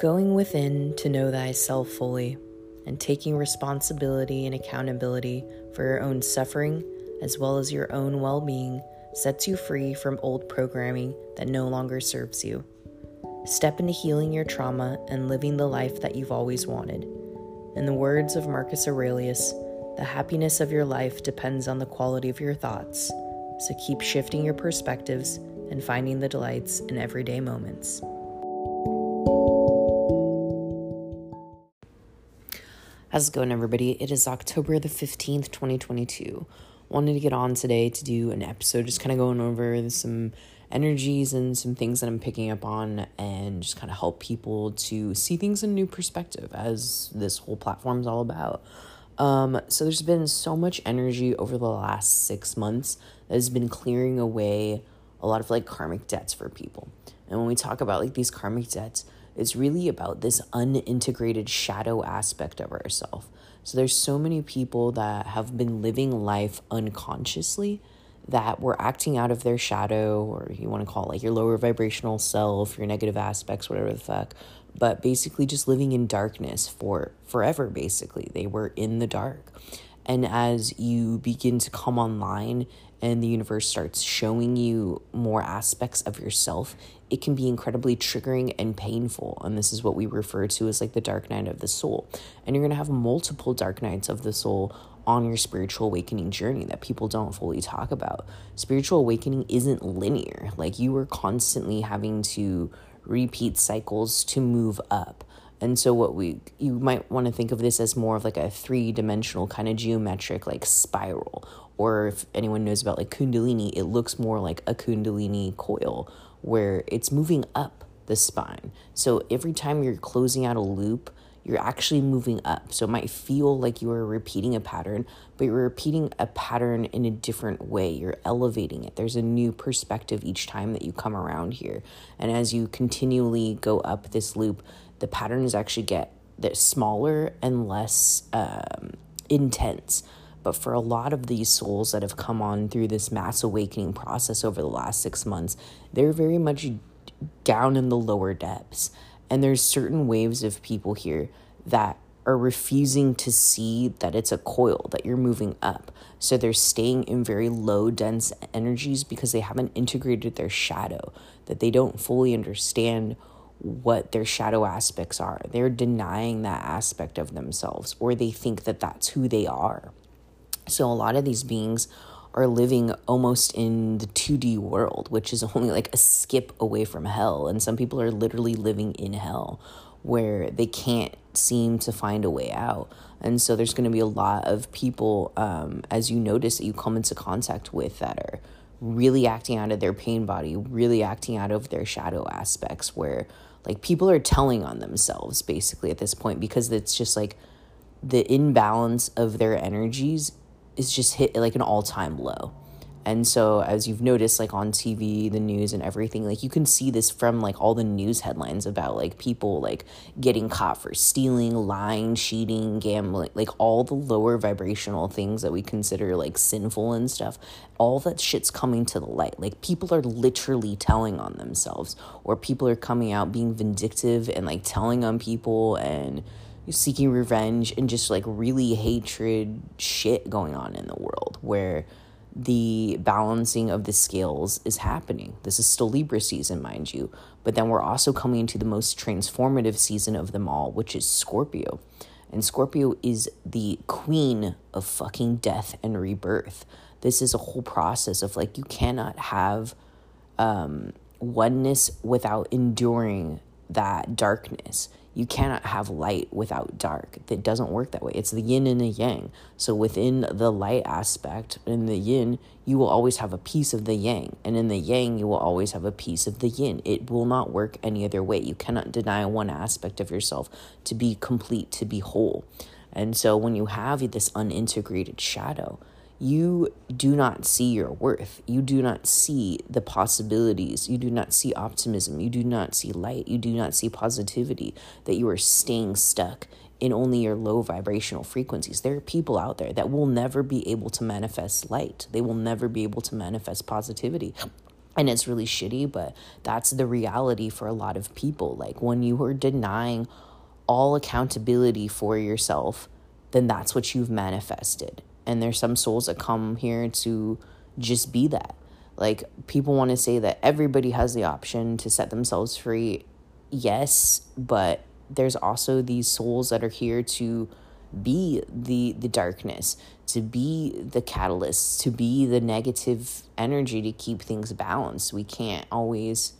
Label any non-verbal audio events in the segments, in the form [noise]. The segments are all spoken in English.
Going within to know thyself fully and taking responsibility and accountability for your own suffering as well as your own well being sets you free from old programming that no longer serves you. Step into healing your trauma and living the life that you've always wanted. In the words of Marcus Aurelius, the happiness of your life depends on the quality of your thoughts, so keep shifting your perspectives and finding the delights in everyday moments. How's it going, everybody? It is October the 15th, 2022. Wanted to get on today to do an episode just kind of going over some energies and some things that I'm picking up on and just kind of help people to see things in a new perspective as this whole platform is all about. Um, so there's been so much energy over the last six months that has been clearing away a lot of like karmic debts for people. And when we talk about like these karmic debts, it's really about this unintegrated shadow aspect of ourselves. So there's so many people that have been living life unconsciously that were acting out of their shadow, or you want to call it like your lower vibrational self, your negative aspects, whatever the fuck. But basically, just living in darkness for forever, basically. They were in the dark. And as you begin to come online and the universe starts showing you more aspects of yourself, it can be incredibly triggering and painful. And this is what we refer to as like the dark night of the soul. And you're going to have multiple dark nights of the soul on your spiritual awakening journey that people don't fully talk about. Spiritual awakening isn't linear. Like you are constantly having to repeat cycles to move up. And so what we you might want to think of this as more of like a three-dimensional kind of geometric like spiral or if anyone knows about like kundalini, it looks more like a kundalini coil where it's moving up the spine. So every time you're closing out a loop, you're actually moving up. So it might feel like you are repeating a pattern, but you're repeating a pattern in a different way. You're elevating it. There's a new perspective each time that you come around here. And as you continually go up this loop, the patterns actually get smaller and less um, intense. But for a lot of these souls that have come on through this mass awakening process over the last six months, they're very much down in the lower depths. And there's certain waves of people here that are refusing to see that it's a coil, that you're moving up. So they're staying in very low, dense energies because they haven't integrated their shadow, that they don't fully understand what their shadow aspects are. They're denying that aspect of themselves, or they think that that's who they are. So a lot of these beings are living almost in the 2D world, which is [laughs] only like a skip away from hell. And some people are literally living in hell where they can't seem to find a way out. And so there's going to be a lot of people, um, as you notice, that you come into contact with that are really acting out of their pain body, really acting out of their shadow aspects, where like people are telling on themselves basically at this point because it's just like the imbalance of their energies is just hit like an all-time low. And so as you've noticed like on tv the news and everything like you can see this from like all the news headlines about like people like getting caught for stealing lying cheating gambling like all the lower vibrational things that we consider like sinful and stuff. All that shit's coming to the light. Like people are literally telling on themselves or people are coming out being vindictive and like telling on people and seeking revenge and just like really hatred shit going on in the world where the balancing of the scales is happening. This is still Libra season, mind you, but then we're also coming into the most transformative season of them all, which is Scorpio. And Scorpio is the queen of fucking death and rebirth. This is a whole process of like, you cannot have um, oneness without enduring that darkness you cannot have light without dark. It doesn't work that way. It's the yin and the yang. So within the light aspect, in the yin, you will always have a piece of the yang. And in the yang, you will always have a piece of the yin. It will not work any other way. You cannot deny one aspect of yourself to be complete, to be whole. And so when you have this unintegrated shadow, you do not see your worth. You do not see the possibilities. You do not see optimism. You do not see light. You do not see positivity, that you are staying stuck in only your low vibrational frequencies. There are people out there that will never be able to manifest light, they will never be able to manifest positivity. and it's really shitty, but that's the reality for a lot of people. Like when you are denying all accountability for yourself, then that's what you've manifested. And there's some souls that come here to just be that. Like people want to say that everybody has the option to set themselves free. Yes, but there's also these souls that are here to be the the darkness to be the catalyst to be the negative energy to keep things balanced we can't always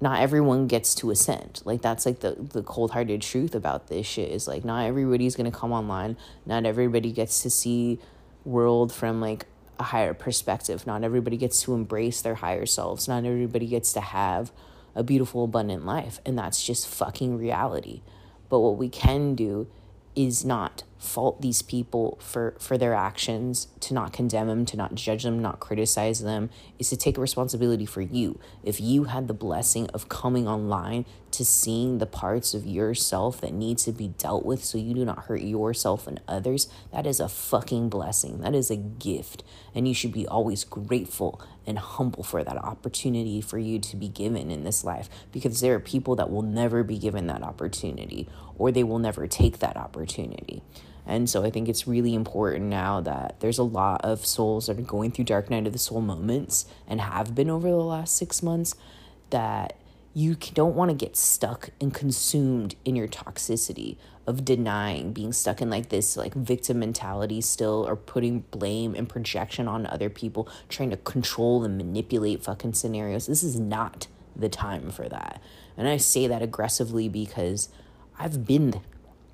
not everyone gets to ascend. Like that's like the the cold-hearted truth about this shit is like not everybody's gonna come online. Not everybody gets to see world from like a higher perspective. Not everybody gets to embrace their higher selves. Not everybody gets to have a beautiful abundant life. And that's just fucking reality. But what we can do is not fault these people for for their actions to not condemn them to not judge them not criticize them is to take responsibility for you. If you had the blessing of coming online to seeing the parts of yourself that need to be dealt with so you do not hurt yourself and others that is a fucking blessing. That is a gift. And you should be always grateful and humble for that opportunity for you to be given in this life. Because there are people that will never be given that opportunity or they will never take that opportunity. And so I think it's really important now that there's a lot of souls that are going through dark night of the soul moments and have been over the last six months that you don't want to get stuck and consumed in your toxicity of denying being stuck in like this like victim mentality still or putting blame and projection on other people trying to control and manipulate fucking scenarios this is not the time for that and i say that aggressively because i've been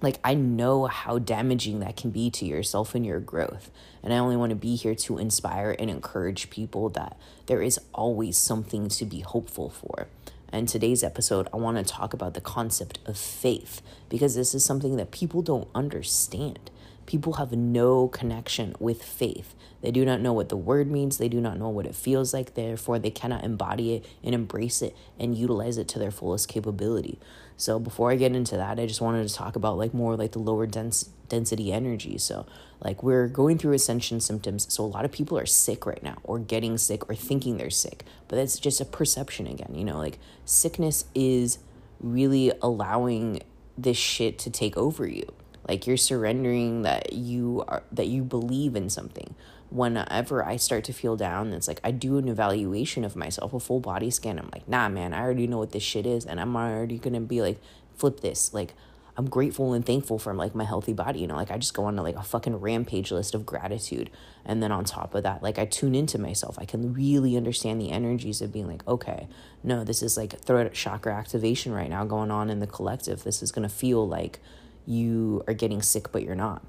like I know how damaging that can be to yourself and your growth. And I only want to be here to inspire and encourage people that there is always something to be hopeful for. And today's episode, I want to talk about the concept of faith because this is something that people don't understand. People have no connection with faith. They do not know what the word means. They do not know what it feels like. Therefore, they cannot embody it and embrace it and utilize it to their fullest capability. So, before I get into that, I just wanted to talk about like more like the lower dense density energy. So, like we're going through ascension symptoms. So, a lot of people are sick right now, or getting sick, or thinking they're sick. But that's just a perception again. You know, like sickness is really allowing this shit to take over you like you're surrendering that you are that you believe in something whenever i start to feel down it's like i do an evaluation of myself a full body scan i'm like nah man i already know what this shit is and i'm already gonna be like flip this like i'm grateful and thankful for like my healthy body you know like i just go on to like a fucking rampage list of gratitude. And then on top of that like i tune into myself. I can really understand the energies of being like okay no this is like throat chakra activation right now going on in the collective. This is gonna feel like you are getting sick but you're not.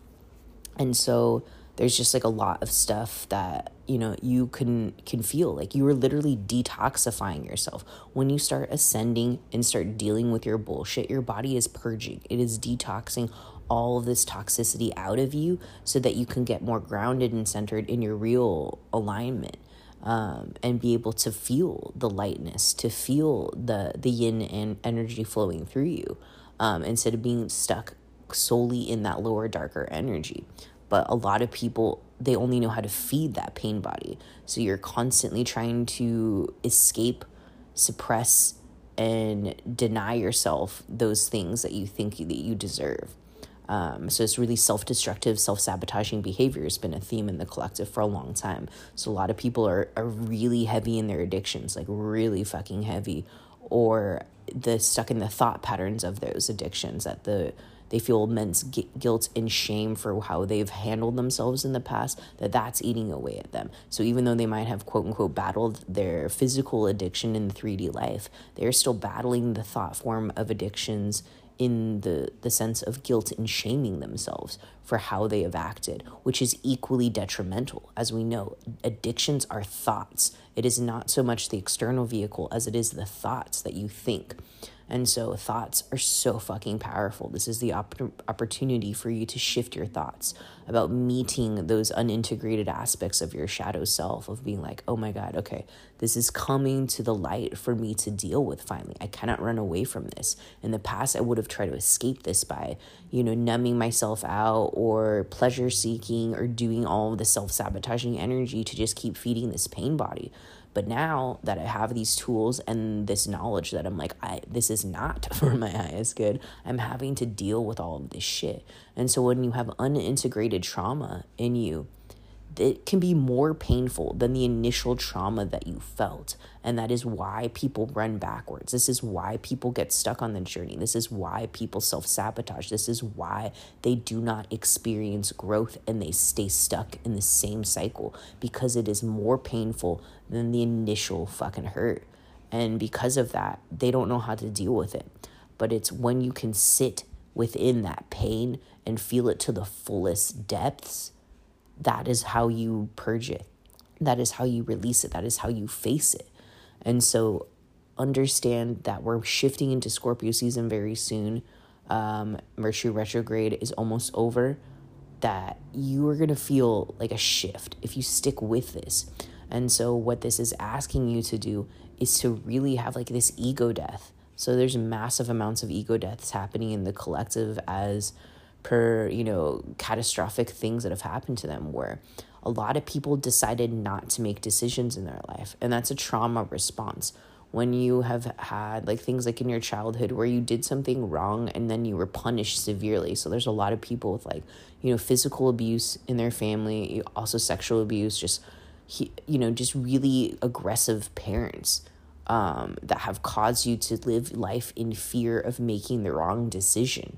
And so there's just like a lot of stuff that you know you can can feel. Like you are literally detoxifying yourself. When you start ascending and start dealing with your bullshit your body is purging. It is detoxing all of this toxicity out of you so that you can get more grounded and centered in your real alignment um, and be able to feel the lightness to feel the the yin and energy flowing through you um, instead of being stuck solely in that lower, darker energy. But a lot of people, they only know how to feed that pain body. So you're constantly trying to escape, suppress, and deny yourself those things that you think that you deserve. Um, so it's really self-destructive, self-sabotaging behavior has been a theme in the collective for a long time. So a lot of people are, are really heavy in their addictions, like really fucking heavy, or the stuck in the thought patterns of those addictions that the they feel immense guilt and shame for how they've handled themselves in the past that that's eating away at them so even though they might have quote unquote battled their physical addiction in the 3d life they're still battling the thought form of addictions in the, the sense of guilt and shaming themselves for how they have acted, which is equally detrimental. As we know, addictions are thoughts. It is not so much the external vehicle as it is the thoughts that you think. And so thoughts are so fucking powerful. This is the op- opportunity for you to shift your thoughts about meeting those unintegrated aspects of your shadow self, of being like, oh my God, okay, this is coming to the light for me to deal with finally. I cannot run away from this. In the past, I would have tried to escape this by, you know, numbing myself out or pleasure seeking or doing all the self sabotaging energy to just keep feeding this pain body. But now that I have these tools and this knowledge that I'm like, I this is not [laughs] for my highest good, I'm having to deal with all of this shit. And so when you have unintegrated trauma in you, it can be more painful than the initial trauma that you felt. And that is why people run backwards. This is why people get stuck on the journey. This is why people self sabotage. This is why they do not experience growth and they stay stuck in the same cycle because it is more painful than the initial fucking hurt. And because of that, they don't know how to deal with it. But it's when you can sit within that pain and feel it to the fullest depths that is how you purge it. That is how you release it. That is how you face it. And so understand that we're shifting into Scorpio season very soon. Um, Mercury retrograde is almost over. That you are going to feel like a shift if you stick with this. And so, what this is asking you to do is to really have like this ego death. So, there's massive amounts of ego deaths happening in the collective as per, you know, catastrophic things that have happened to them where a lot of people decided not to make decisions in their life. And that's a trauma response. When you have had like things like in your childhood where you did something wrong and then you were punished severely. So there's a lot of people with like, you know, physical abuse in their family, also sexual abuse, just he, you know, just really aggressive parents um, that have caused you to live life in fear of making the wrong decision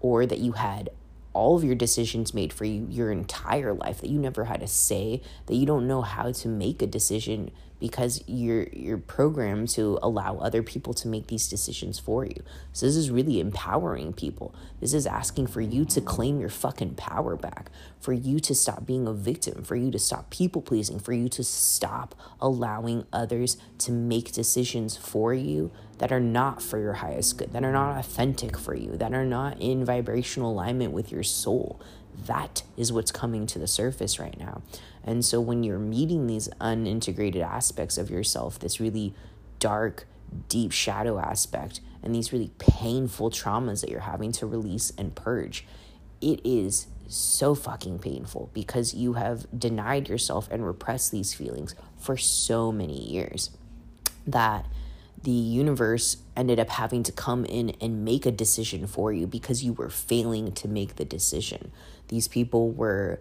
or that you had all of your decisions made for you your entire life that you never had a say that you don't know how to make a decision because you're you're programmed to allow other people to make these decisions for you. So this is really empowering people. This is asking for you to claim your fucking power back, for you to stop being a victim, for you to stop people pleasing, for you to stop allowing others to make decisions for you that are not for your highest good, that are not authentic for you, that are not in vibrational alignment with your soul. That is what's coming to the surface right now. And so when you're meeting these unintegrated aspects of yourself, this really dark, deep shadow aspect, and these really painful traumas that you're having to release and purge, it is so fucking painful because you have denied yourself and repressed these feelings for so many years that the universe ended up having to come in and make a decision for you because you were failing to make the decision. These people were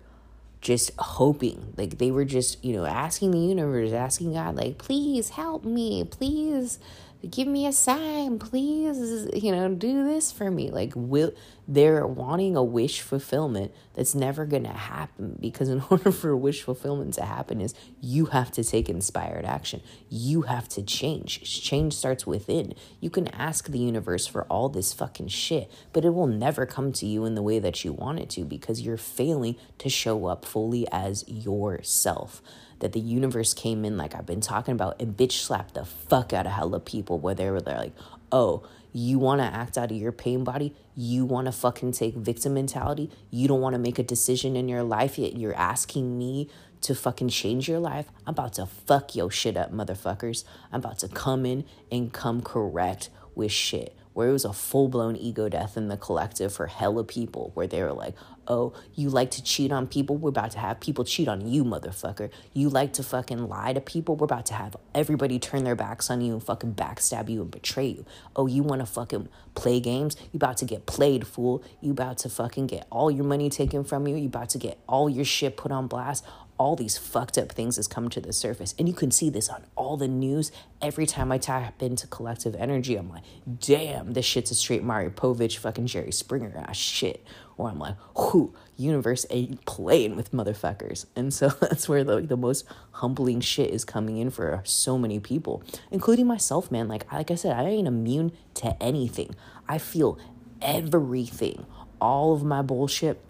just hoping like they were just you know asking the universe asking god like please help me please give me a sign please you know do this for me. Like will they're wanting a wish fulfillment that's never to happen because in [laughs] order for wish fulfillment to happen is you have to take inspired action. You have to change. Change starts within. You can ask the universe for all this fucking shit but it will never come to you in the way that you want it to because you're failing to show up fully as yourself that the universe came in like I've been talking about and bitch slapped the fuck out of hella people where they were there like, oh, you want to act out of your pain body? You want to fucking take victim mentality? You don't want to make a decision in your life yet you're asking me to fucking change your life? I'm about to fuck your shit up, motherfuckers. I'm about to come in and come correct with shit where it was a full blown ego death in the collective for hella people, where they were like, oh, you like to cheat on people? We're about to have people cheat on you, motherfucker. You like to fucking lie to people? We're about to have everybody turn their backs on you and fucking backstab you and betray you. Oh, you want to fucking play games? You about to get played, fool. You about to fucking get all your money taken from you. You about to get all your shit put on blast all these fucked up things has come to the surface. And you can see this on all the news. Every time I tap into collective energy, I'm like, damn, this shit's a straight Maury Povich, fucking Jerry Springer ass shit. Or I'm like, whoo, universe ain't playing with motherfuckers. And so [laughs] that's where the, the most humbling shit is coming in for so many people, including myself, man. Like, like I said, I ain't immune to anything. I feel everything. All of my bullshit,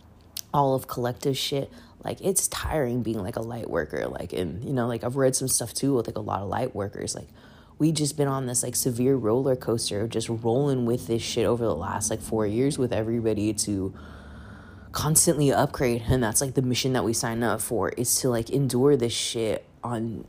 all of collective shit like it's tiring being like a light worker like and you know like i've read some stuff too with like a lot of light workers. Like we just been on this like severe roller coaster of just rolling with this shit over the last like four years with everybody to constantly upgrade and that's like the mission that we sign up for is to like endure this shit on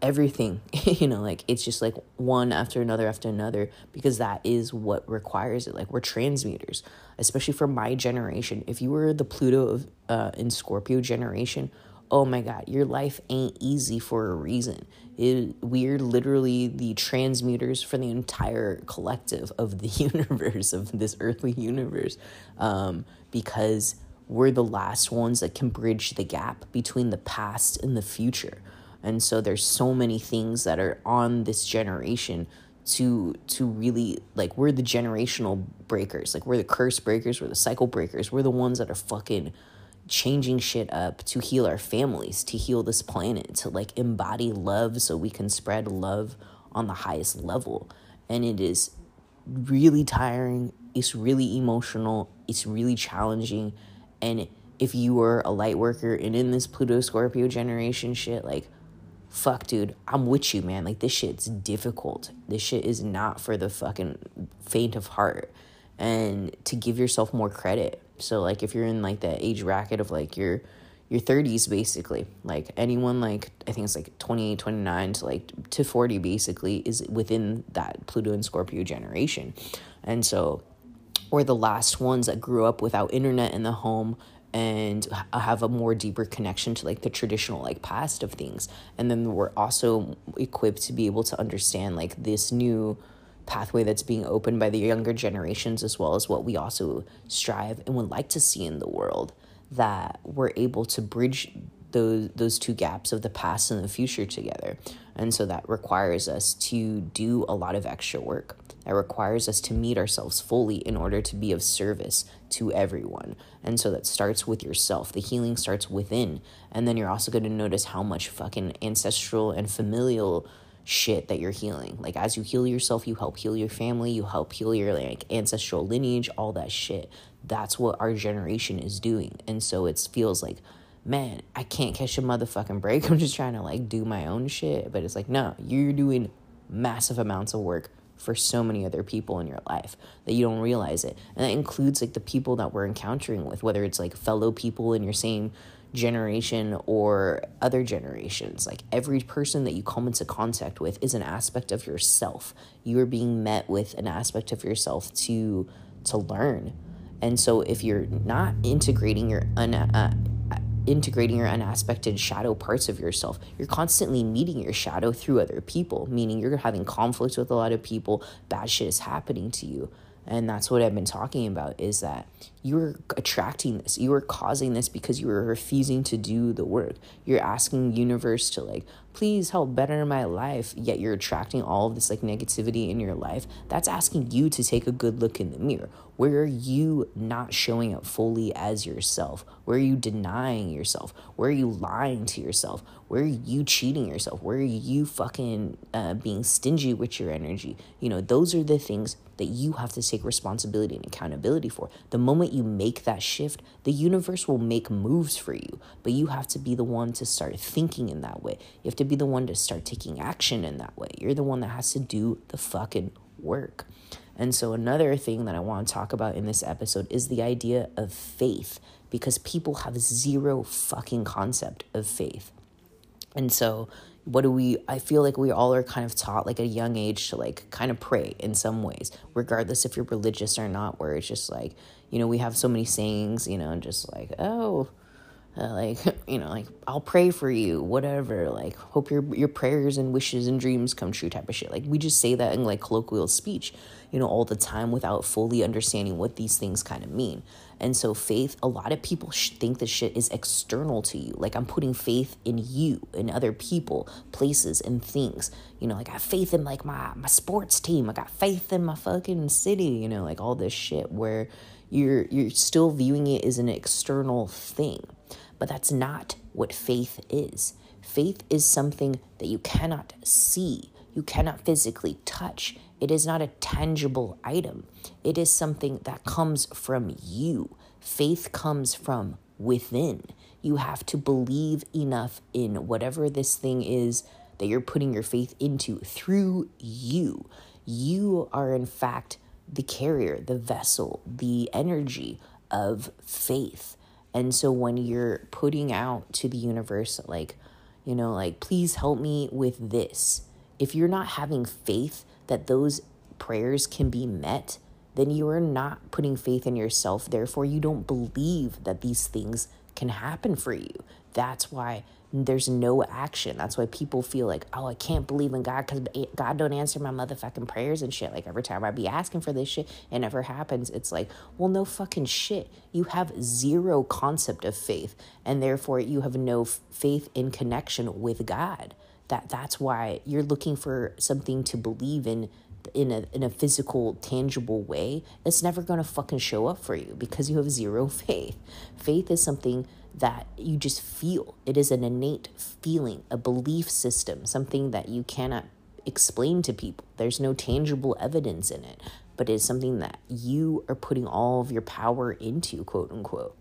everything [laughs] you know like it's just like one after another after another because that is what requires it like we're transmuters especially for my generation. If you were the pluto of uh in scorpio generation oh my god your life ain't easy for a reason. It, we're literally the transmuters for the entire collective of the [laughs] universe of this earthly universe um because we're the last ones that can bridge the gap between the past and the future and so there's so many things that are on this generation to to really like we're the generational breakers. Like we're the curse breakers we're the cycle breakers we're the ones that are fucking changing shit up to heal our families to heal this planet to like embody love so we can spread love on the highest level. And it is really tiring it's really emotional it's really challenging. And if you are a light worker and in this pluto scorpio generation shit like fuck, dude, I'm with you, man. Like, this shit's difficult. This shit is not for the fucking faint of heart. And to give yourself more credit. So, like, if you're in like that age bracket of like your your 30s basically like anyone like i think it's like 28 29 to like to 40 basically is within that pluto and scorpio generation and so we're the last ones that grew up without internet in the home and have a more deeper connection to like the traditional like past of things. And then we're also equipped to be able to understand like this new pathway that's being opened by the younger generations as well as what we also strive and would like to see in the world that we're able to bridge those those two gaps of the past and the future together. And so that requires us to do a lot of extra work that requires us to meet ourselves fully in order to be of service to everyone. And so that starts with yourself. The healing starts within. And then you're also going to notice how much fucking ancestral and familial shit that you're healing. Like as you heal yourself, you help heal your family, you help heal your like ancestral lineage, all that shit. That's what our generation is doing. And so it feels like man, I can't catch a motherfucking break. [laughs] I'm just trying to like do my own shit. But it's like, no, you're doing massive amounts of work for so many other people in your life that you don't realize it. And that includes like the people that we're encountering with, whether it's like fellow people in your same generation or other generations. Like every person that you come into contact with is an aspect of yourself. You are being met with an aspect of yourself to to learn. And so if you're not integrating your un, uh, integrating your unaspected shadow parts of yourself. You're constantly meeting your shadow through other people, meaning you're having conflicts with a lot of people, bad shit is happening to you. And that's what I've been talking about is that you're attracting this. You are causing this because you are refusing to do the work. You're asking universe to like please help better my life yet you're attracting all of this like negativity in your life that's asking you to take a good look in the mirror. Where are you not showing up fully as yourself? Where are you denying yourself? Where are you lying to yourself where are you cheating yourself where are you fucking uh, being stingy with your energy you know those are the things that you have to take responsibility and accountability for. The moment you make that shift, the universe will make moves for you, but you have to be the one to start thinking in that way. You have to be the one to start taking action in that way. You're the one that has to do the fucking work. And so, another thing that I want to talk about in this episode is the idea of faith because people have zero fucking concept of faith. And so, what do we i feel like we all are kind of taught like a young age to like kind of pray in some ways regardless if you're religious or not where it's just like you know we have so many sayings you know and just like oh uh, like [laughs] you know like i'll pray for you whatever like hope your your prayers and wishes and dreams come true type of shit like we just say that in like colloquial speech you know all the time without fully understanding what these things kind of mean and so, faith, a lot of people sh- think this shit is external to you. Like, I'm putting faith in you, in other people, places, and things. You know, like, I have faith in, like, my, my sports team. I got faith in my fucking city, you know, like all this shit where you're, you're still viewing it as an external thing. But that's not what faith is. Faith is something that you cannot see, you cannot physically touch. It is not a tangible item. It is something that comes from you. Faith comes from within. You have to believe enough in whatever this thing is that you're putting your faith into through you. You are, in fact, the carrier, the vessel, the energy of faith. And so when you're putting out to the universe, like, you know, like, please help me with this, if you're not having faith that those prayers can be met, then you are not putting faith in yourself. Therefore, you don't believe that these things can happen for you. That's why there's no action. That's why people feel like, oh, I can't believe in God because God don't answer my motherfucking prayers and shit. Like every time I be asking for this shit, it never happens. It's like, well, no fucking shit. You have zero concept of faith, and therefore you have no faith in connection with God. That that's why you're looking for something to believe in in a in a physical tangible way it's never going to fucking show up for you because you have zero [laughs] faith. Faith is something that you just feel. It is an innate feeling a belief system something that you cannot explain to people. There's no tangible evidence in it but it's something that you are putting all of your power into quote unquote.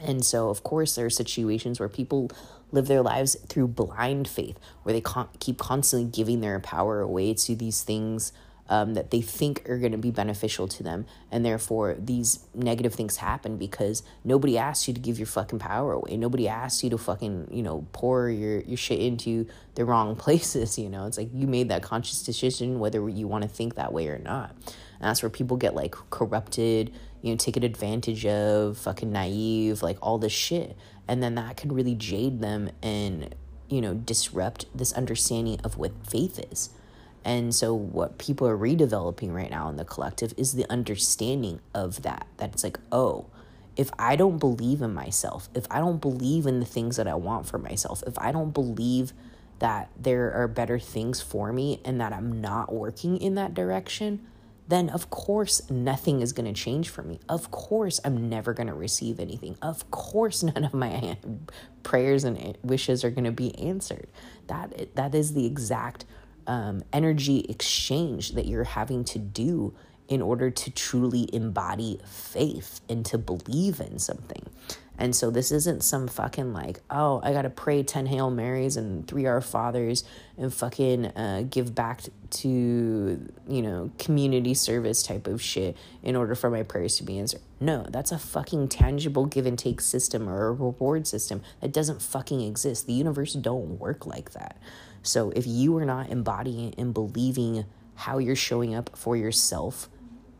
And so, of course, there are situations where people live their lives through blind faith, where they con- keep constantly giving their power away to these things um, that they think are going to be beneficial to them. And therefore, these negative things happen because nobody asked you to give your fucking power away. Nobody asked you to fucking, you know, pour your, your shit into the wrong [laughs] places. You know, it's like you made that conscious decision whether you want to think that way or not. And that's where people get like corrupted, you know, taken advantage of, fucking naive, like all this shit. And then that can really jade them and, you know, disrupt this understanding of what faith is. And so, what people are redeveloping right now in the collective is the understanding of that. That it's like, oh, if I don't believe in myself, if I don't believe in the things that I want for myself, if I don't believe that there are better things for me and that I'm not working in that direction, then of course nothing is going to change for me. Of course, I'm never going to receive anything. Of course, [laughs] none of my prayers and wishes are going to be answered. That that is the exact um, energy exchange that you're having to do in order to truly embody faith and to believe in something. And so this isn't some fucking like, oh, I gotta pray 10 Hail Marys and three Our Fathers and fucking uh, give back to, you know, community service type of shit in order for my prayers to be answered. No, that's a fucking tangible give and take system or a reward system that doesn't fucking exist. The universe don't work like that. So if you are not embodying and believing how you're showing up for yourself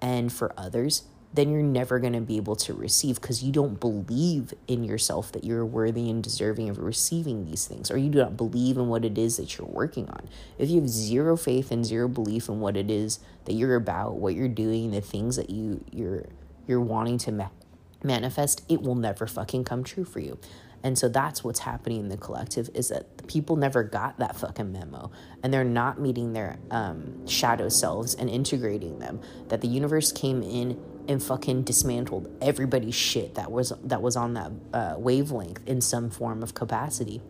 and for others, then you're never going to be able to receive because you don't believe in yourself that you're worthy and deserving of receiving these things, or you do not believe in what it is that you're working on. If you have zero faith and zero belief in what it is that you're about, what you're doing, the things that you you're you're wanting to ma- manifest, it will never fucking come true for you. And so that's what's happening in the collective is that the people never got that fucking memo and they're not meeting their um, shadow selves and integrating them. That the universe came in and fucking dismantled everybody's shit that was that was on that uh, wavelength in some form of capacity.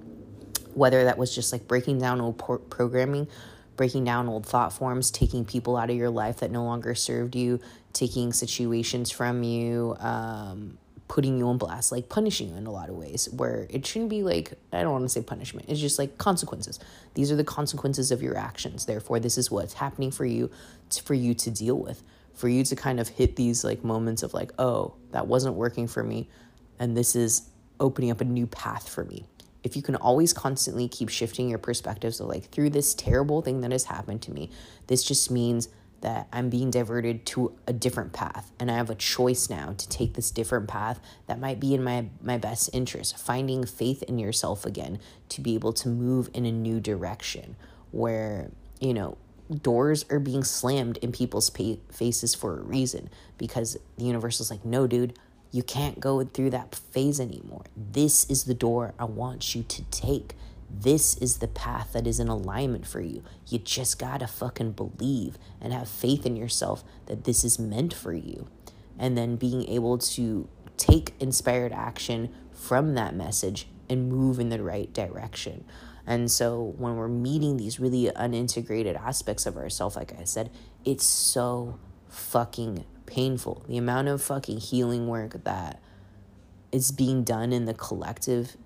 Whether that was just like breaking down old por- programming, breaking down old thought forms, taking people out of your life that no longer served you, taking situations from you, um, putting you on blast, like punishing you in a lot of ways, where it shouldn't be like, I don't want to say punishment, it's just like consequences. These are the consequences of your actions. Therefore, this is what's happening for you, to, for you to deal with, for you to kind of hit these like moments of like, oh, that wasn't working for me, and this is opening up a new path for me. If you can always constantly keep shifting your perspective, so like through this terrible thing that has happened to me, this just means that I'm being diverted to a different path. And I have a choice now to take this different path that might be in my my best interest finding faith in yourself again to be able to move in a new direction where you know doors are being slammed in people's faces for a reason because the universe is like no dude you can't go through that phase anymore. This is the door I want you to take this is the path that is in alignment for you. You just gotta fucking believe and have faith in yourself that this is meant for you. And then being able to take inspired action from that message and move in the right direction. And so when we're meeting these really unintegrated aspects of ourselves, like I said, it's so fucking painful. The amount of fucking healing work that is being done in the collective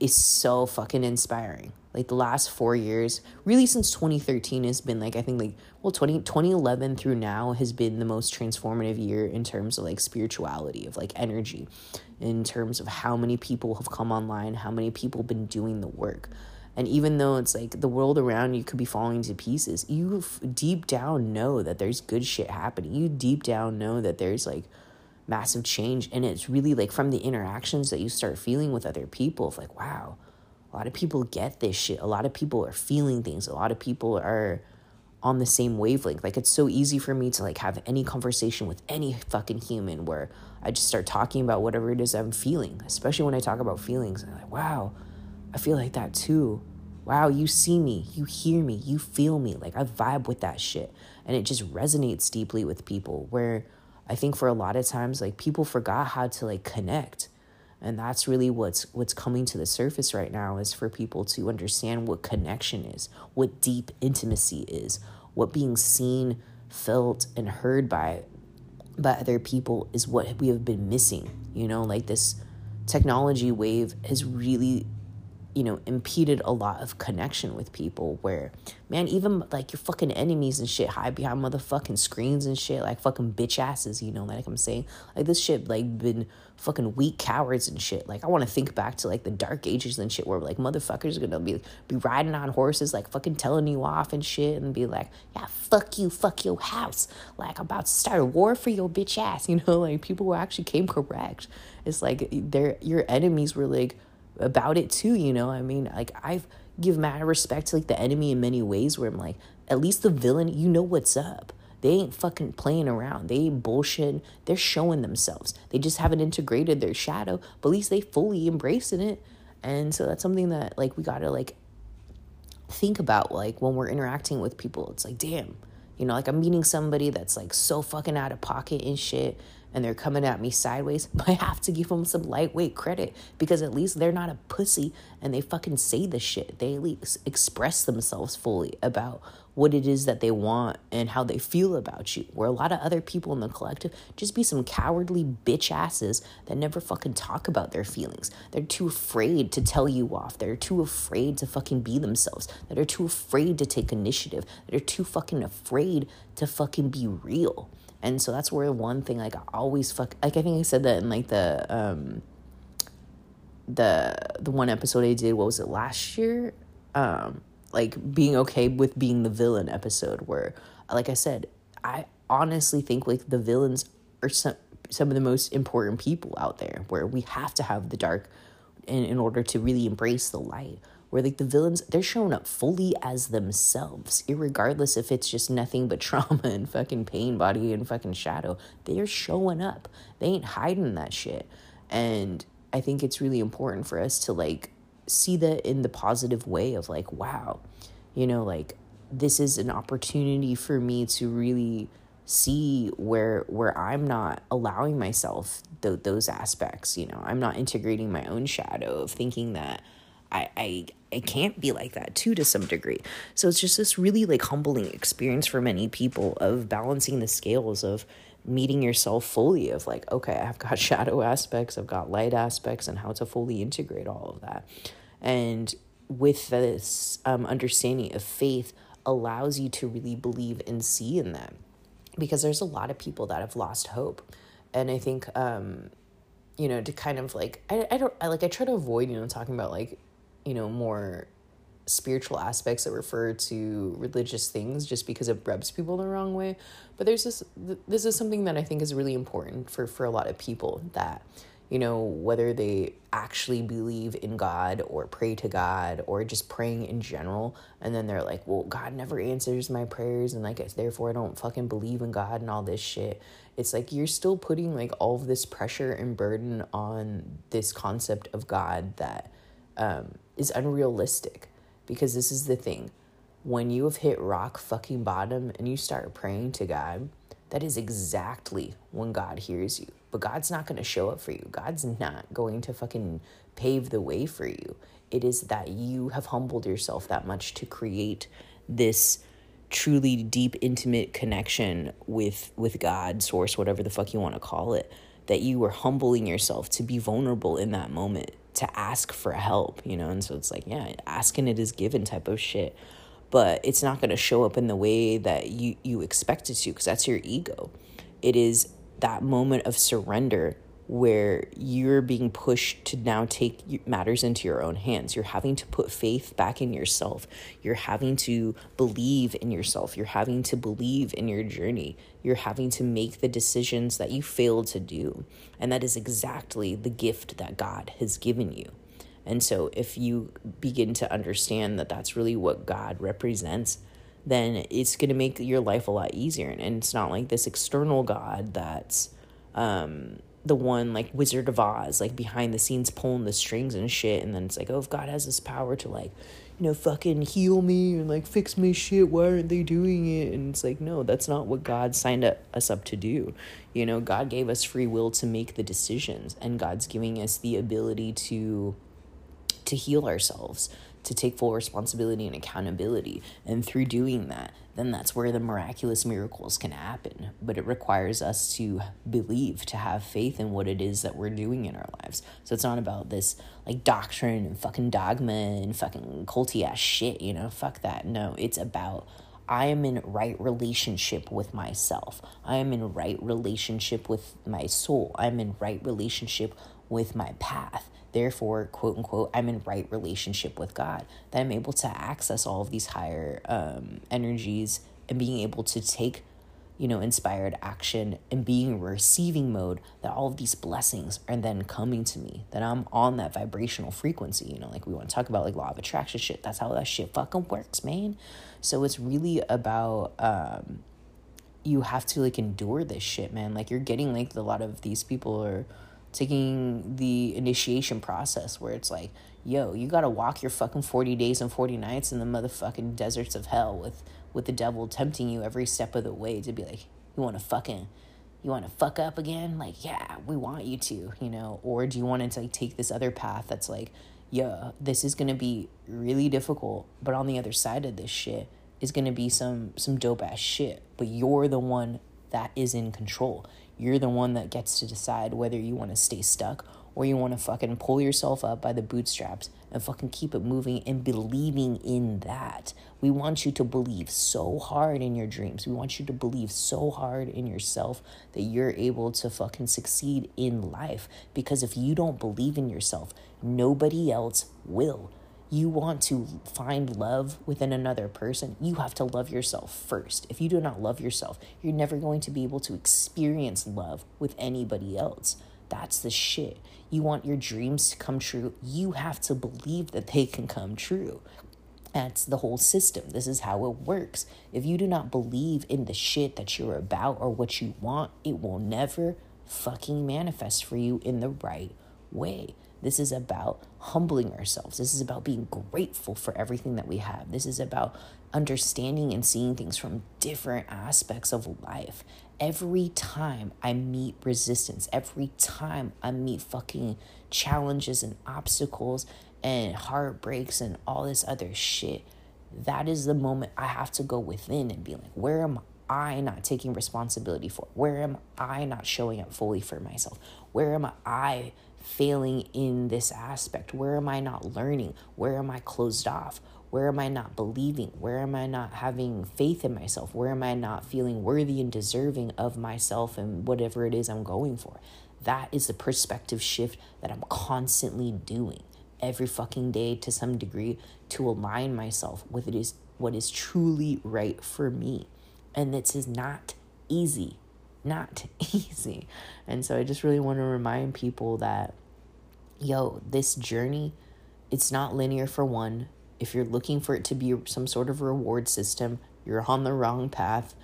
is so fucking inspiring. Like the last four years, really since 2013 has been like, I think like, well, 20, 2011 through now has been the most transformative year in terms of like spirituality, of like energy, in terms of how many people have come online, how many people been doing the work. And even though it's like the world around you could be falling to pieces, you deep down know that there's good shit happening. You deep down know that there's like massive change. And it's really like from the interactions that you start feeling with other people of like, wow, a lot of people get this shit. A lot of people are feeling things. A lot of people are on the same wavelength. Like it's so easy for me to like have any conversation with any fucking human where I just start talking about whatever it is I'm feeling, especially when I talk about feelings. I'm like, wow, I feel like that too. Wow, you see me, you hear me, you feel me. Like I vibe with that shit. And it just resonates deeply with people where I think for a lot of times like people forgot how to like connect. And that's really what's what's coming to the surface right now is for people to understand what connection is, what deep intimacy is, what being seen, felt and heard by by other people is what we have been missing. You know, like this technology wave has really you know, impeded a lot of connection with people where, man, even like your fucking enemies and shit hide behind motherfucking screens and shit, like fucking bitch asses, you know, like I'm saying. Like this shit, like, been fucking weak cowards and shit. Like, I want to think back to like the dark ages and shit where like motherfuckers are gonna be, be riding on horses, like fucking telling you off and shit and be like, yeah, fuck you, fuck your house. Like, I'm about to start a war for your bitch ass, [laughs] you know, like people who actually came correct. It's like, they're, your enemies were like, about it too, you know? I mean, like I've give mad respect to like the enemy in many ways where I'm like, at least the villain, you know what's up. They ain't fucking playing around. They ain't bullshit. They're showing themselves. They just haven't integrated their shadow, but at least they fully embracing it. And so that's something that like we gotta like think about like when we're interacting with people. It's like, damn, you know, like I'm meeting somebody that's like so fucking out of pocket and shit and they're coming at me sideways, [laughs] but I have to give them some lightweight credit because at least they're not a pussy and they fucking say the shit. They at least express themselves fully about what it is that they want and how they feel about you. Where a lot of other people in the collective just be some cowardly bitch asses that never fucking talk about their feelings. They're too afraid to tell you off. They're too afraid to fucking be themselves. That are too afraid to take initiative. That are too fucking afraid to fucking be real. And so that's where one thing like I always fuck like I think I said that in like the um the the one episode I did, what was it, last year? Um, like being okay with being the villain episode where like I said, I honestly think like the villains are some some of the most important people out there where we have to have the dark in, in order to really embrace the light where like the villains they're showing up fully as themselves regardless if it's just nothing but [laughs] trauma and fucking pain body and fucking shadow. They're showing up. They ain't hiding that shit. And i think it's really important for us to like see that in the positive way of like wow you know like this is an opportunity for me to really see where where I'm not allowing myself th- those aspects you know. I'm not integrating my own shadow of thinking that I, I it can't be like that too to some degree. So it's just this really like humbling experience for many people of balancing the scales of meeting yourself fully of like okay I've got [laughs] shadow aspects, I've got light aspects and how to fully integrate all of that. And with this um, understanding of faith allows you to really believe and see in them because there's a lot of people that have lost hope. And I think um you know to kind of like I, I don't I like I try to avoid you know talking about like you know, more spiritual aspects that refer to religious things just because it rubs people the wrong way. But there's this this is something that I think is really important for for a lot of people that you know whether they actually believe in God or pray to God or just praying in general and then they're like, "Well, God never answers my prayers and like therefore I don't fucking believe in God and all this shit." It's like you're still putting like all of this pressure and burden on this concept of God that um is unrealistic because this is the thing. When you have hit rock fucking bottom and you start praying to God, that is exactly when God hears you. But God's not going to show up for you. God's not going to fucking pave the way for you. It is that you have humbled yourself that much to create this truly deep intimate connection with with God, source, whatever the fuck you want to call it that you were humbling yourself to be vulnerable in that moment to ask for help, you know? And so it's like, yeah, asking it is given type of shit. But it's not going to show up in the way that you you expect it to because that's your ego. It is that moment of surrender where you're being pushed to now take matters into your own hands. You're having to put faith back in yourself. You're having to believe in yourself. You're having to believe in your journey. You're having to make the decisions that you failed to do. And that is exactly the gift that God has given you. And so, if you begin to understand that that's really what God represents, then it's going to make your life a lot easier. And it's not like this external God that's, um, the one like Wizard of Oz, like behind the scenes pulling the strings and shit. And then it's like, oh, if God has this power to like, you know, fucking heal me and like fix my shit, why aren't they doing it? And it's like, no, that's not what God signed up, us up to do. You know, God gave us free will to make the decisions, and God's giving us the ability to to heal ourselves to take full responsibility and accountability. And through doing that, then that's where the miraculous miracles can happen. But it requires us to believe, to have faith in what it is that we're doing in our lives. So it's not about this like doctrine and fucking dogma and fucking culty ass shit, you know? Fuck that. No, it's about I am in right relationship with myself. I am in right relationship with my soul. I'm in right relationship with my path. Therefore, quote unquote, I'm in right relationship with God. That I'm able to access all of these higher um, energies and being able to take, you know, inspired action and being in receiving mode. That all of these blessings are then coming to me. That I'm on that vibrational frequency. You know, like we want to talk about like law of attraction shit. That's how that shit fucking works, man. So it's really about um, you have to like endure this shit, man. Like you're getting like a lot of these people are taking the initiation process where it's like, yo, you gotta walk your fucking 40 days and 40 nights in the motherfucking deserts of hell with, with the devil tempting you every step of the way to be like, you wanna fucking, you wanna fuck up again? Like, yeah, we want you to, you know? Or do you want to like take this other path that's like, yeah, this is gonna be really difficult, but on the other side of this shit is gonna be some some dope ass shit. But you're the one that is in control. You're the one that gets to decide whether you want to stay stuck or you want to fucking pull yourself up by the bootstraps and fucking keep it moving and believing in that. We want you to believe so hard in your dreams. We want you to believe so hard in yourself that you're able to fucking succeed in life. Because if you don't believe in yourself, nobody else will you want to find love within another person, you have to love yourself first. If you do not love yourself, you're never going to be able to experience love with anybody else. That's the shit. You want your dreams to come true, you have to believe that they can come true. That's the whole system. This is how it works. If you do not believe in the shit that you're about or what you want, it will never fucking manifest for you in the right way. This is about humbling ourselves. This is about being grateful for everything that we have. This is about understanding and seeing things from different aspects of life. Every time I meet resistance, every time I meet fucking challenges and obstacles and heartbreaks and all this other shit, that is the moment I have to go within and be like, where am I not taking responsibility for? Where am I not showing up fully for myself? Where am I failing in this aspect? Where am I not learning? Where am I closed off? Where am I not believing? Where am I not having faith in myself? Where am I not feeling worthy and deserving of myself and whatever it is I'm going for? That is the perspective shift that I'm constantly doing every fucking day to some degree to align myself with it is what is truly right for me. And this is not easy not [laughs] easy. And so I just really want to remind people that, yo, this journey, it's not linear for one. If you're looking for it to be some sort of reward system, you're on the wrong path.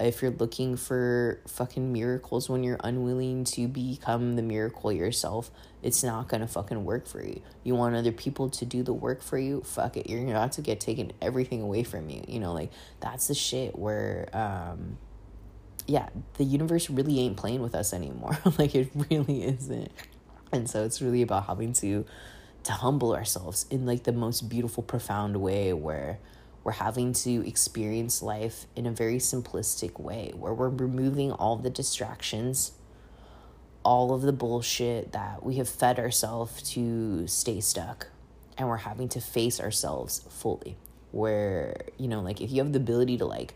If you're looking for fucking miracles when you're unwilling to become the miracle yourself, it's not gonna fucking work for you. You want other people to do the work for you? Fuck it. You're gonna to get taken everything away from you. You know, like that's the shit where um yeah, the universe really ain't playing with us anymore. [laughs] like it really isn't. And so it's really about having to to humble ourselves in like the most beautiful profound way where we're having to experience life in a very simplistic way where we're removing all the distractions all of the bullshit that we have fed ourselves to stay stuck and we're having to face ourselves fully where you know like if you have the ability to like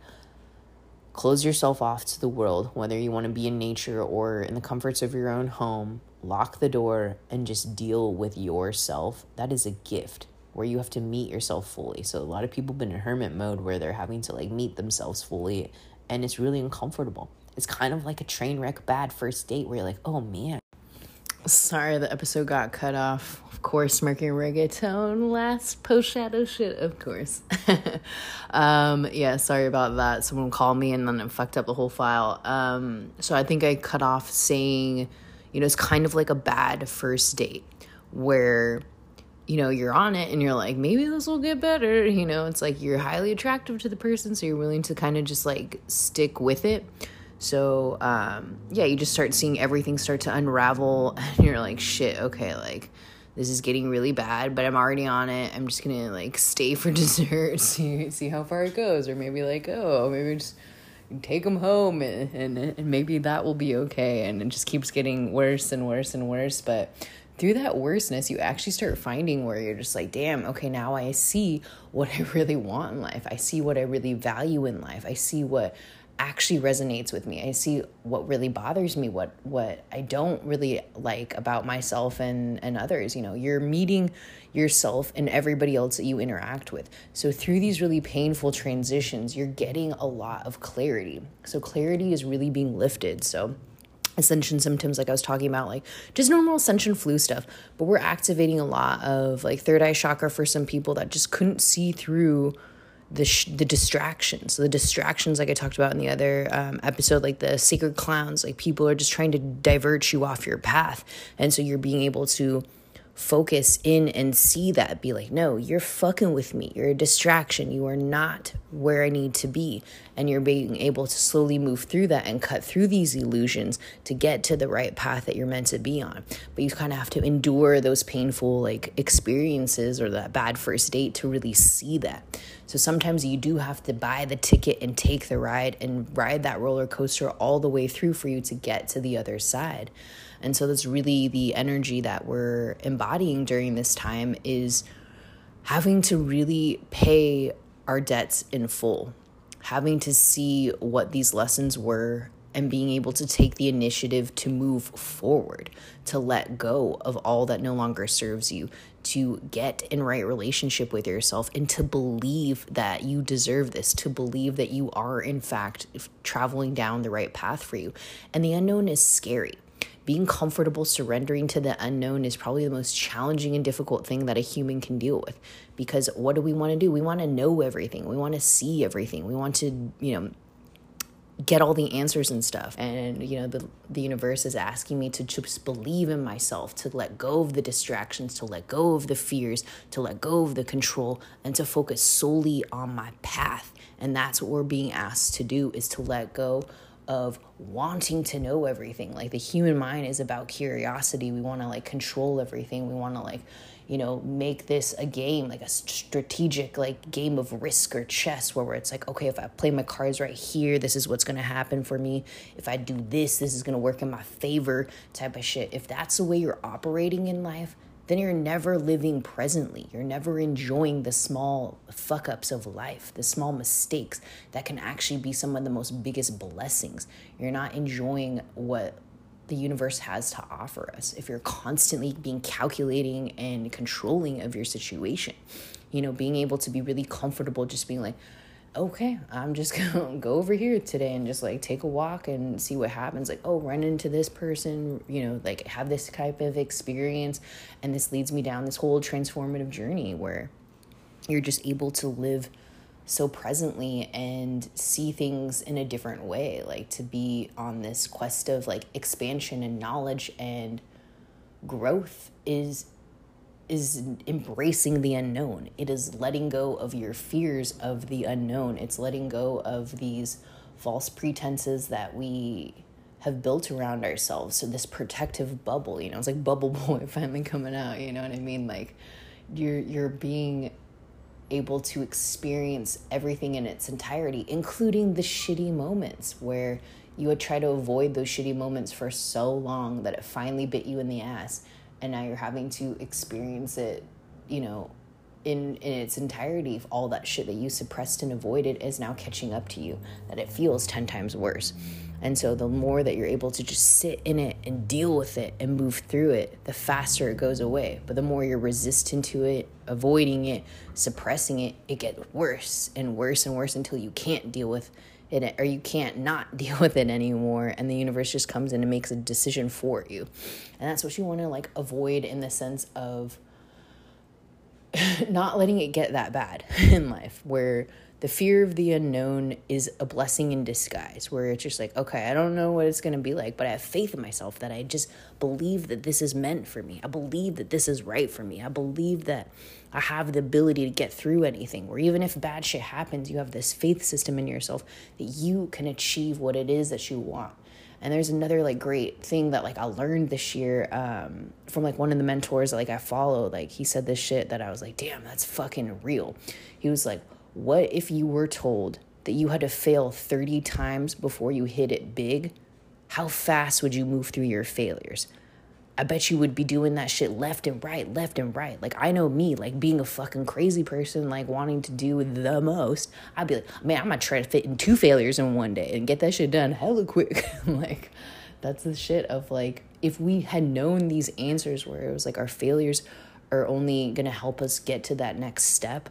close yourself off to the world whether you want to be in nature or in the comforts of your own home lock the door and just deal with yourself that is a gift where you have to meet yourself fully so a lot of people have been in hermit mode where they're having to like meet themselves fully and it's really uncomfortable it's kind of like a train wreck bad first date where you're like, oh man. Sorry, the episode got cut off. Of course, Mercury retrograde, last post shadow shit, of course. [laughs] um, yeah, sorry about that. Someone called me and then it fucked up the whole file. Um, so I think I cut off saying, you know, it's kind of like a bad first date where you know, you're on it and you're like, maybe this will get better. You know, it's like you're highly attractive to the person, so you're willing to kind of just like stick with it. So, um, yeah, you just start seeing everything start to unravel, [laughs] and you're like, shit, okay, like, this is getting really bad, but I'm already on it. I'm just gonna, like, stay for [laughs] dessert, see, see how far it goes, or maybe, like, oh, maybe just take them home, and, and, and maybe that will be okay. And it just keeps getting worse and worse and worse. But through that worseness, you actually start finding where you're just like, damn, okay, now I see what I [laughs] really want in life. I see what I really value in life. I see what actually resonates with me. I see what really bothers me, what what I don't really like about myself and and others. You know, you're meeting yourself and everybody else that you interact with. So through these really painful transitions, you're getting a lot of clarity. So clarity is really being lifted. So ascension symptoms like i was talking about like just normal ascension flu stuff but we're activating a lot of like third eye chakra for some people that just couldn't see through the sh- the distractions. The distractions like i talked about in the other um, episode like the sacred clowns like people are just trying to divert you off your path. And so you're being able to focus in and see that be like no you're fucking with me. You're a distraction. You are not where i need to be and you're being able to slowly move through that and cut through these illusions to get to the right path that you're meant to be on. But you kind of have to endure those painful like experiences or that bad first date to really see that. So sometimes you do have to buy the ticket and take the ride and ride that roller coaster all the way through for you to get to the other side. And so that's really the energy that we're embodying during this time is having to really pay our debts in full, having to see what these lessons were and being able to take the initiative to move forward, to let go of all that no longer serves you, to get in right relationship with yourself, and to believe that you deserve this, to believe that you are, in fact, traveling down the right path for you. And the unknown is scary being comfortable surrendering to the unknown is probably the most challenging and difficult thing that a human can deal with. Because what do we want to do? We want to know everything. We want to see everything. We want to you know get all the answers and stuff. And you know the the universe is asking me to just believe in myself to let go of the distractions to let go of the fears to let go of the control and to focus solely on my path. And that's what we're being asked to do is to let go of wanting to know everything. Like the human mind is about curiosity. We want to like control everything. We want to like, you know, make this a game, like a strategic like game of risk or chess where it's like, okay, if I play my cards right here, this is what's going to happen for me. If I do this, this is going to work in my favor type of shit. If that's the way you're operating in life, then you're never living presently. You're never enjoying the small fuck ups of life, the small mistakes that can actually be some of the most biggest blessings. You're not enjoying what the universe has to offer us if you're constantly being calculating and controlling of your situation. You know, being able to be really comfortable just being like, okay, I'm just [laughs] gonna go over here today and just like take a walk and see what happens. Like, oh, run into this person, you know, like have this type of experience. And this leads me down this whole transformative journey where you're just able to live so presently and see things in a different way. Like to be on this quest of like expansion and knowledge and growth is is embracing the unknown. It is letting go of your fears of the unknown. It's letting go of these false pretenses that we have built around ourselves. So this protective bubble, you know, it's like bubble [laughs] boy finally coming out, you know what I mean? Like you're you're being able to experience everything in its entirety, including the shitty moments where you would try to avoid those shitty moments for so long that it finally bit you in the ass and now you're having to experience it, you know, in in its entirety if all that shit that you suppressed and avoided is now catching up to you that it feels 10 times worse. And so the more that you're able to just sit in it and deal with it and move through it the faster it goes away. But the more you're resistant to it avoiding it suppressing it it gets worse and worse and worse until you can't deal with it or you can't not [laughs] deal with it anymore and the universe just comes in and makes a decision for you. And that's what you want to like avoid in the sense of [laughs] not letting it get that bad [laughs] in life where the fear of the unknown is a blessing in disguise where it's just like okay i don't know what it's going to be like but i have faith in myself that i just believe that this is meant for me. I believe that this is right for me. I believe that i have the ability to get through anything where even if bad shit happens you have this faith system in yourself that you can achieve what it is that you want and there's another like great thing that like I learned this year um, from like one of the mentors like I follow. Like he said this shit that I was like, damn, that's fucking real. He was like, what if you were told that you had to fail 30 times before you hit it big? How fast would you move through your failures? I bet you would be doing that shit left and right, left and right. Like I know me, like being a fucking crazy person, like wanting to do the most. I'd be like, man, I'm gonna try to fit in two failures in one day and get that shit done hella quick. [laughs] like that's the shit of like if we had known these answers where it was like our failures are only gonna help us get to that next step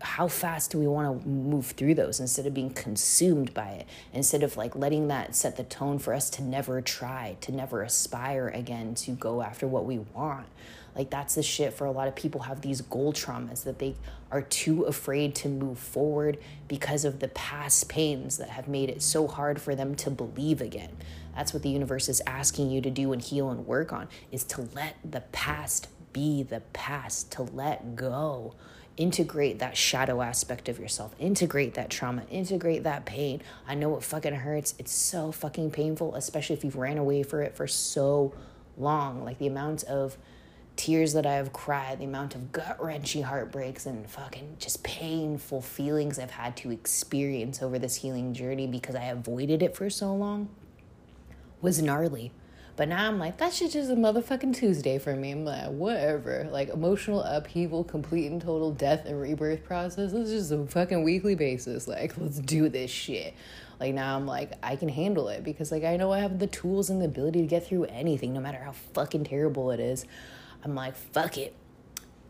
how fast do we want to move through those instead of being consumed by it? Instead of like letting that set the tone for us to never try to never aspire again to go after what we want. Like that's the shit for a lot of people have these goal traumas that they are too afraid to move forward because of the past pains that have made it so hard for them to believe again. That's what the universe is asking you to do and heal and work on is to let the past be the past to let go integrate that shadow aspect of yourself, integrate that trauma, integrate that pain. I know it fucking hurts. It's so fucking painful, especially if you've ran away for it for so long. Like the amount of tears that I have cried, the amount of gut wrenching heartbreaks and fucking just painful feelings I've had to experience over this healing journey because I avoided it for so long was gnarly. But now I'm like, that shit just a motherfucking Tuesday for me. I'm like, whatever. Like emotional upheaval, complete and total death and rebirth process. It's just a fucking weekly basis. Like, let's do this shit. Like now I'm like, I can handle it because like I know I have the tools and the ability to get through anything, no matter how fucking terrible it is. I'm like, fuck it.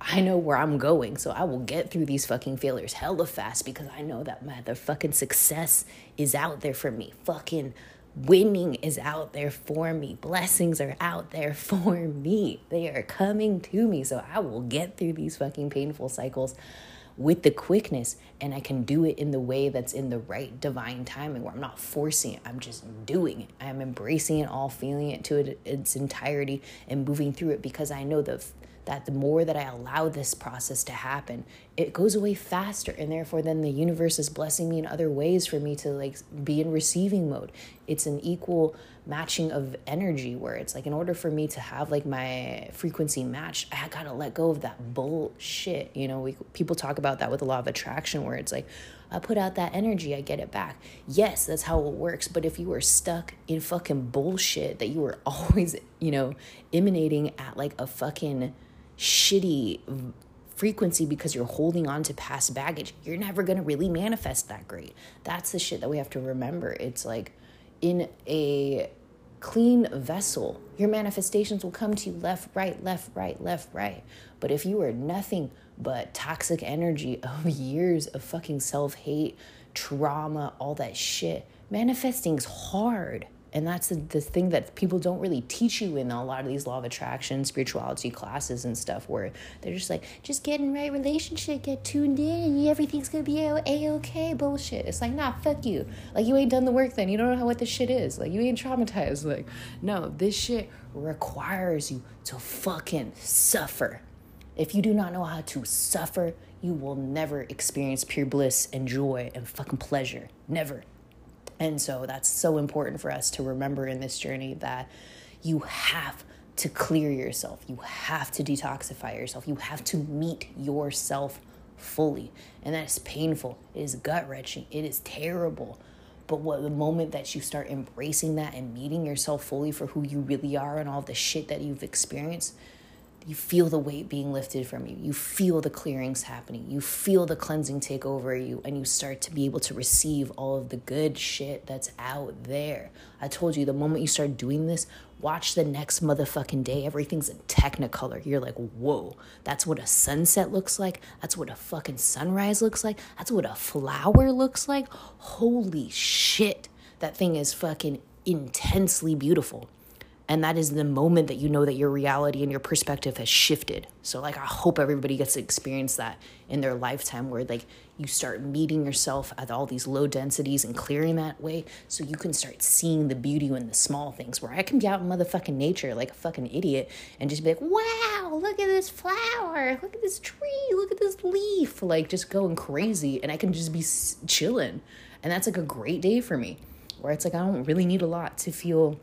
I know where I'm going, so I will get through these fucking failures hella fast because I know that motherfucking success is out there for me. Fucking winning is out there for me. Blessings are out there [laughs] for me. They are coming to me. So I will get through these fucking painful cycles with the quickness and I can do it in the way that's in the right divine timing where I'm not forcing it. I'm just doing it. I'm embracing it all, feeling it to its entirety and moving through it because I know the that the more that I allow this process to happen, it goes away faster. And therefore, then the universe is blessing me in other ways for me to like be in receiving mode. It's an equal matching of energy where it's like, in order for me to have like my frequency matched, I gotta let go of that bullshit. You know, we, people talk about that with a law of attraction where it's like, I put out that energy, I get it back. Yes, that's how it works. But if you were stuck in fucking bullshit that you were [laughs] always, you know, emanating at like a fucking shitty frequency because you're holding on to past baggage, you're never going to really manifest that great. That's the shit that we have to remember. It's like in a clean vessel, your manifestations will come to you left, right, left, right, left, right. But if you are nothing but toxic energy [laughs] of years of fucking self hate, trauma, all that shit, manifesting's hard and that's the, the thing that people don't really teach you in a lot of these law of attraction spirituality classes and stuff where they're just like just get in right relationship get tuned in and everything's gonna be a-okay bullshit. It's like nah fuck you. Like you ain't done the work then. You don't know how what this shit is. Like you ain't traumatized. Like no this shit requires you to fucking suffer. If you do not know how to suffer you will never experience pure bliss and joy and fucking pleasure. Never and so that's so important for us to remember in this journey that you have to clear yourself. You have to detoxify yourself. You have to meet yourself fully. And that is painful. It is gut wrenching. It is terrible. But what the moment that you start embracing that and meeting yourself fully for who you really are and all the shit that you've experienced, you feel the weight being lifted from you. You feel the clearings happening. You feel the cleansing take over you, and you start to be able to receive all of the good shit that's out there. I told you the moment you start doing this, watch the next motherfucking day. Everything's in technicolor. You're like, whoa, that's what a sunset looks like. That's what a fucking sunrise looks like. That's what a flower looks like. Holy shit. That thing is fucking intensely beautiful. And that is the moment that you know that your reality and your perspective has shifted. So, like, I hope everybody gets to experience that in their lifetime where, like, you start meeting yourself at all these low densities and clearing that way so you can start seeing the beauty in the small things. Where I can be out in motherfucking nature like a fucking idiot and just be like, wow, look at this flower, look at this tree, look at this leaf, like, just going crazy. And I can just be chilling. And that's like a great day for me where it's like, I don't really need a lot to feel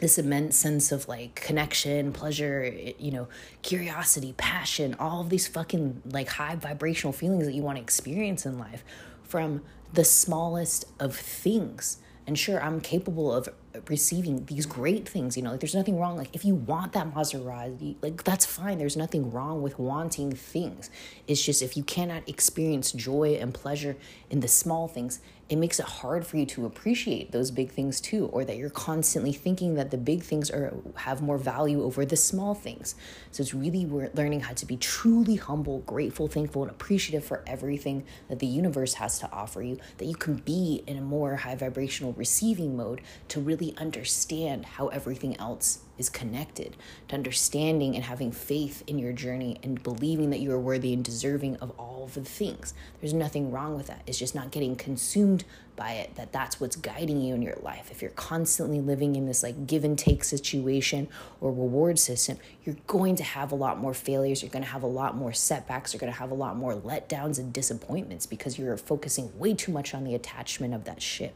this immense sense of like connection, pleasure, you know, curiosity, passion, all of these fucking like high vibrational feelings that you want to experience in life from the smallest of things. And sure, I'm capable of receiving these great things, you know, like there's nothing wrong. Like if you want that Maserati, like that's fine. There's nothing wrong with wanting things. It's just if you cannot experience joy and pleasure in the small things, it makes it hard for you to appreciate those big things too or that you're constantly thinking that the big things are have more value over the small things so it's really learning how to be truly humble grateful thankful and appreciative for everything that the universe has to offer you that you can be in a more high vibrational receiving mode to really understand how everything else is connected to understanding and having faith in your journey and believing that you are worthy and deserving of all of the things. There's nothing wrong with that. It's just not getting consumed by it that that's what's guiding you in your life. If you're constantly living in this like give and take situation or reward system, you're going to have a lot more failures, you're going to have a lot more setbacks, you're going to have a lot more letdowns and disappointments because you're focusing way too much on the attachment of that shit.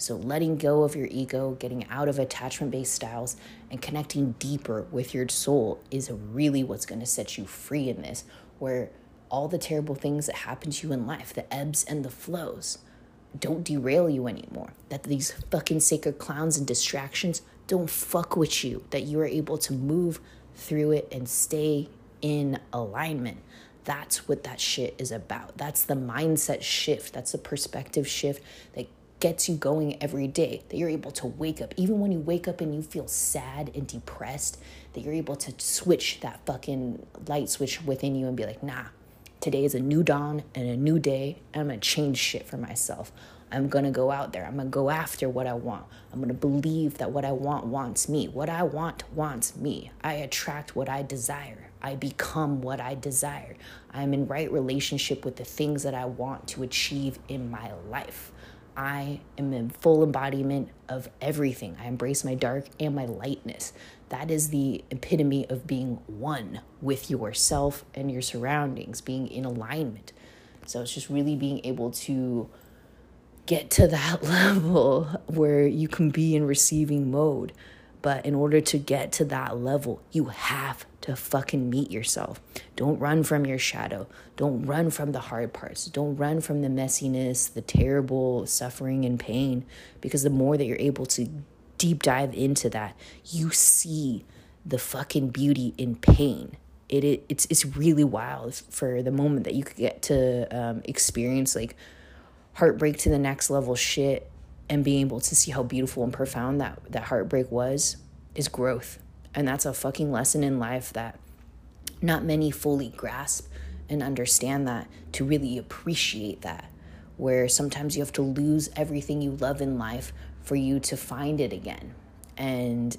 So, letting go of your ego, getting out of attachment based styles, and connecting deeper with your soul is really what's going to set you free in this, where all the terrible things that happen to you in life, the ebbs and the flows, don't derail you anymore. That these fucking sacred clowns and distractions don't fuck with you, that you are able to move through it and stay in alignment. That's what that shit is about. That's the mindset shift. That's the perspective shift that gets you going every day, that you're able to wake up, even when you wake up and you feel sad and depressed, that you're able to switch that fucking light switch within you and be like, nah, today is a new dawn and a new day, and I'm gonna change shit for myself. I'm gonna go out there. I'm gonna go after what I want. I'm gonna believe that what I want wants me. What I want wants me. I attract what I desire. I become what I desire. I'm in right relationship with the things that I want to achieve in my life. I am in full embodiment of everything. I embrace my dark and my lightness. That is the epitome of being one with yourself and your surroundings, being in alignment. So it's just really being able to get to that [laughs] level where you can be in receiving mode. But in order to get to that level, you have to fucking meet yourself. Don't run from your shadow. Don't run from the hard parts. Don't run from the messiness, the terrible suffering and pain, because the more that you're able to deep dive into that, you see the fucking beauty in pain. It, it it's it's really wild for the moment that you could get to um, experience like heartbreak to the next level shit and being able to see how beautiful and profound that that heartbreak was is growth and that's a fucking lesson in life that not many fully grasp and understand that to really appreciate that. Where sometimes you have to lose everything you love in life for you to find it again. And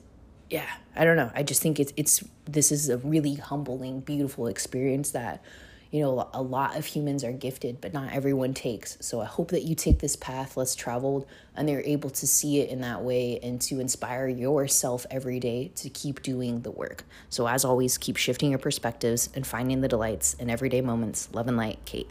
yeah, I don't know. I just think it's it's this is a really humbling, beautiful experience that you know, a lot of humans are gifted, but not everyone takes. So I hope that you take this path less traveled and they're able to see it in that way and to inspire yourself every day to keep doing the work. So, as always, keep shifting your perspectives and finding the delights in everyday moments. Love and light, Kate.